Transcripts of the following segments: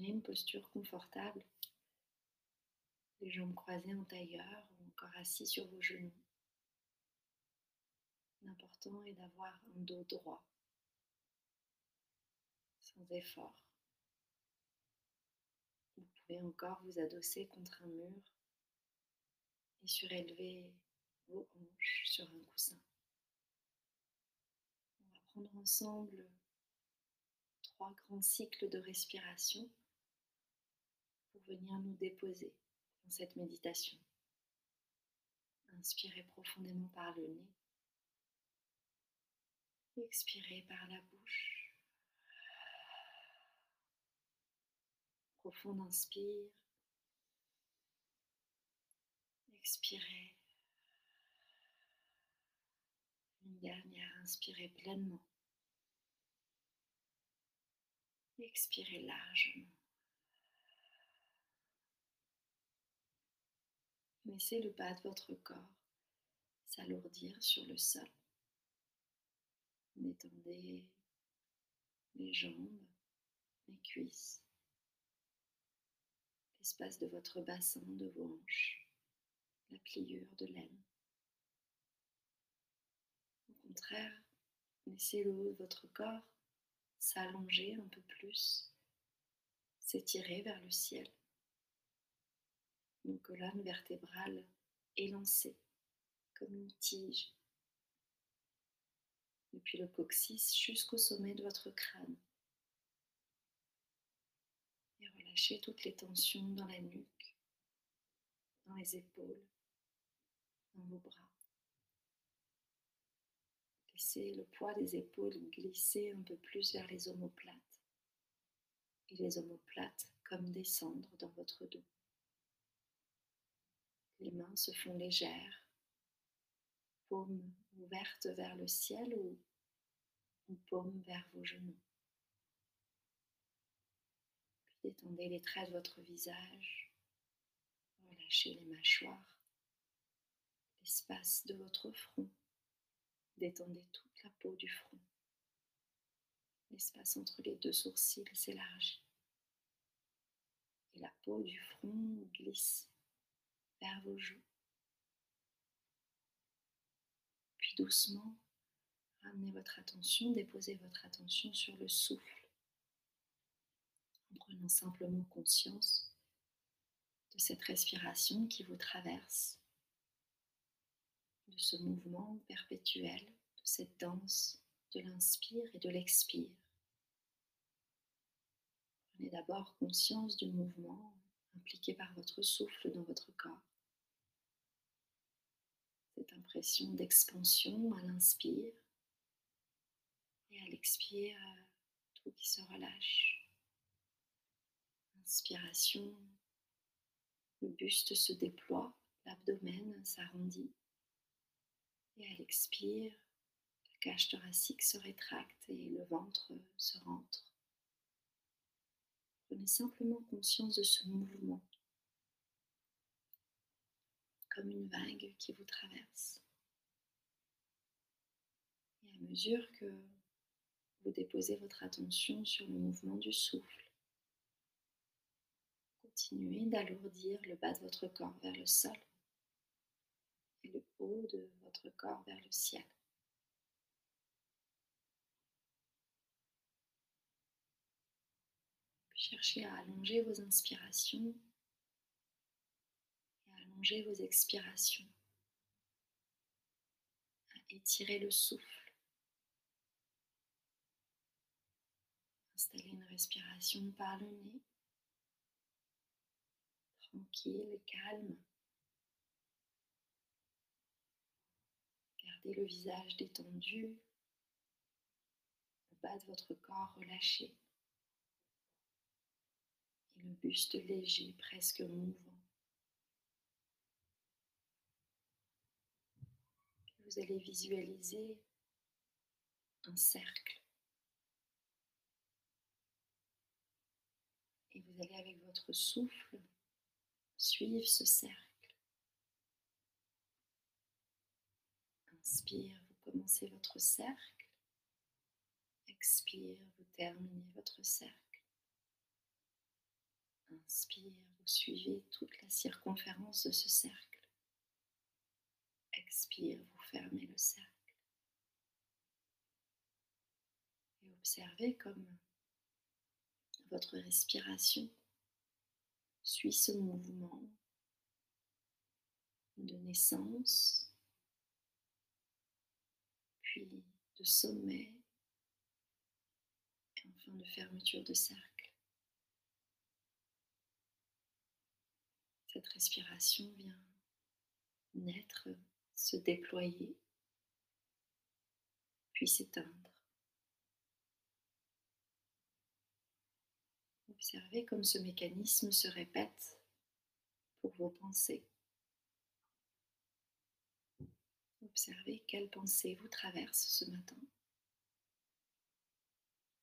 une posture confortable, les jambes croisées en tailleur ou encore assis sur vos genoux. L'important est d'avoir un dos droit, sans effort. Vous pouvez encore vous adosser contre un mur et surélever vos hanches sur un coussin. On va prendre ensemble trois grands cycles de respiration pour venir nous déposer dans cette méditation. Inspirez profondément par le nez. Expirez par la bouche. Profond inspire. Expirez. Une dernière, inspirez pleinement. Expirez largement. Laissez le bas de votre corps s'alourdir sur le sol. Détendez les jambes, les cuisses, l'espace de votre bassin, de vos hanches, la pliure de l'aine. Au contraire, laissez le haut de votre corps s'allonger un peu plus, s'étirer vers le ciel. Une colonne vertébrale élancée comme une tige depuis le coccyx jusqu'au sommet de votre crâne. Et relâchez toutes les tensions dans la nuque, dans les épaules, dans vos bras. Laissez le poids des épaules glisser un peu plus vers les omoplates et les omoplates comme descendre dans votre dos. Les mains se font légères, paumes ouvertes vers le ciel ou, paumes vers vos genoux? Détendez les traits de votre visage, relâchez les mâchoires, l'espace de votre front Détendez toute la peau du front. L'espace entre les deux sourcils s'élargit. Et la peau du front glisse vers vos joues. Puis doucement, ramenez votre attention, déposez votre attention sur le souffle. En prenant simplement conscience de cette respiration qui vous traverse de ce mouvement perpétuel, de cette danse de l'inspire et de l'expire. Prenez d'abord conscience du mouvement impliqué par votre souffle dans votre corps. Cette impression d'expansion à l'inspire et à l'expire, tout qui se relâche. Inspiration, le buste se déploie, l'abdomen s'arrondit. Et à l'expire, la cage thoracique se rétracte et le ventre se rentre. Prenez simplement conscience de ce mouvement, comme une vague qui vous traverse. Et à mesure que vous déposez votre attention sur le mouvement du souffle, continuez d'alourdir le bas de votre corps vers le sol et le haut de votre corps vers le ciel. Cherchez à allonger vos inspirations vos expirations, à étirer le souffle. Installez une respiration par le nez, tranquille, calme. Gardez le visage détendu, le bas de votre corps relâché et le buste léger, presque mouvant. Vous allez visualiser un cercle. Et vous allez avec votre souffle suivre ce cercle. Inspire, vous commencez votre cercle. Expire, vous terminez votre cercle. Inspire, vous suivez toute la circonférence de ce cercle. Expire, fermez le cercle. Et observez comme votre respiration suit ce mouvement de naissance, puis de sommet, et enfin de fermeture de cercle. Cette respiration vient naître, se déployer, puis s'éteindre. Observez comme ce mécanisme se répète pour vos pensées. Observez quelles pensées vous traversent ce matin,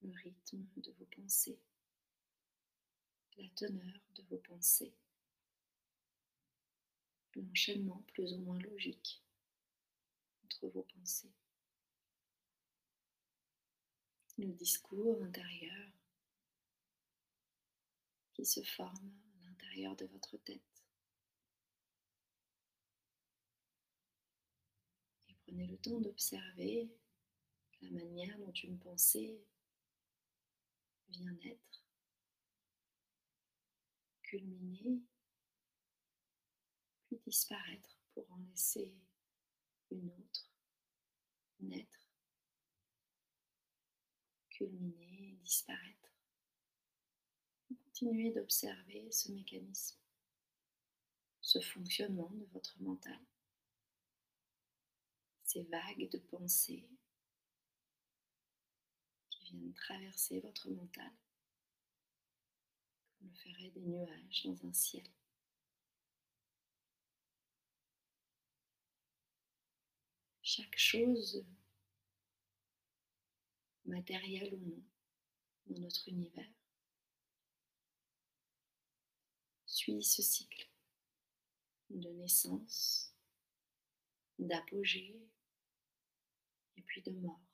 le rythme de vos pensées, la teneur de vos pensées, l'enchaînement plus ou moins logique vos pensées, le discours intérieur qui se forme à l'intérieur de votre tête. Et prenez le temps d'observer la manière dont une pensée vient naître, culminer, puis disparaître pour en laisser une autre naître, culminer, disparaître. Continuez d'observer ce mécanisme, ce fonctionnement de votre mental, ces vagues de pensées qui viennent traverser votre mental, comme le feraient des nuages dans un ciel. Chaque chose, matérielle ou non, dans notre univers, suit ce cycle de naissance, d'apogée et puis de mort.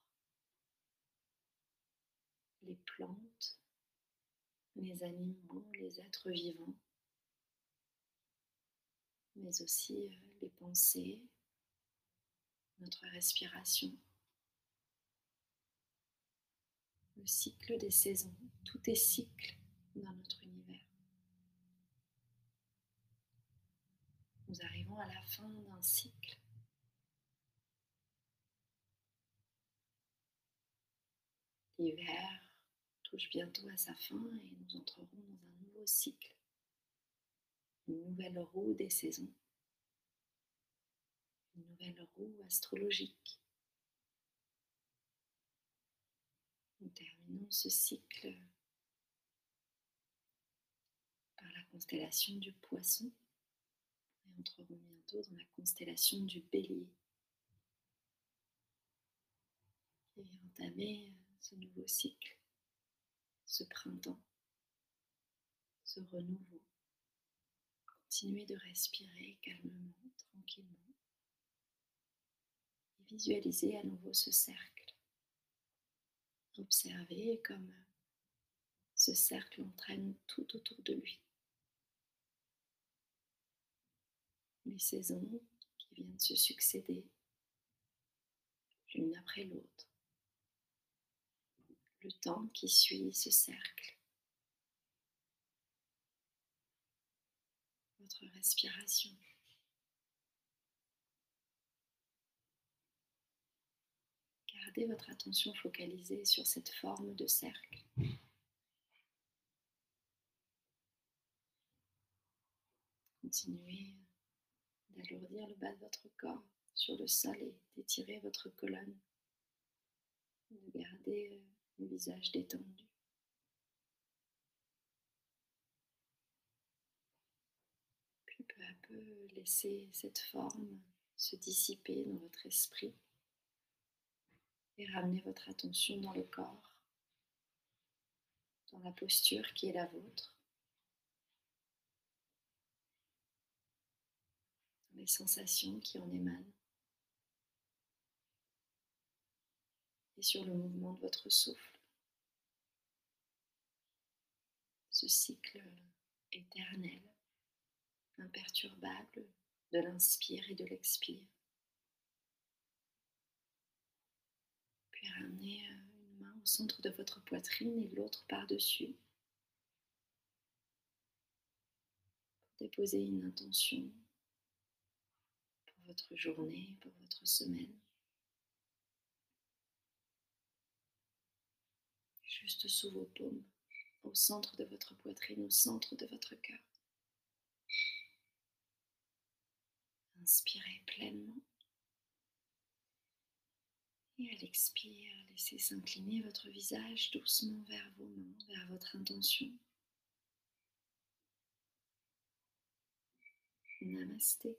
Les plantes, les animaux, les êtres vivants, mais aussi euh, les pensées, notre respiration, le cycle des saisons, tout est cycle dans notre univers. nous arrivons à la fin d'un cycle. L'hiver touche bientôt à sa fin et nous entrerons dans un nouveau cycle, une nouvelle roue des saisons, une nouvelle roue astrologique. Nous terminons ce cycle par la constellation du poisson entrerons bientôt dans la constellation du bélier vient entamer euh, ce nouveau cycle, ce printemps, ce renouveau. Continuez de respirer calmement, tranquillement et visualisez à nouveau ce cercle. Observez comme ce cercle entraîne tout autour de lui. les saisons qui viennent se succéder l'une après l'autre, le temps qui suit ce cercle, votre respiration. Gardez votre attention focalisée sur cette forme de cercle. Continuez d'alourdir le bas de votre corps sur le sol et d'étirer votre colonne, de garder euh, le visage détendu. Puis peu à peu, laissez cette forme se dissiper dans votre esprit et ramenez votre attention dans le corps, dans la posture qui est la vôtre. les sensations qui en émanent et sur le mouvement de votre souffle. Ce cycle éternel, imperturbable de l'inspire et de l'expire. Puis euh, une main au centre de votre poitrine et l'autre par-dessus. Déposer une intention pour votre journée, pour votre semaine. Juste sous vos paumes, au centre de votre poitrine, au centre de votre cœur. Inspirez pleinement. Et à l'expire, laissez s'incliner votre visage doucement vers vos mains, vers votre intention. Namasté.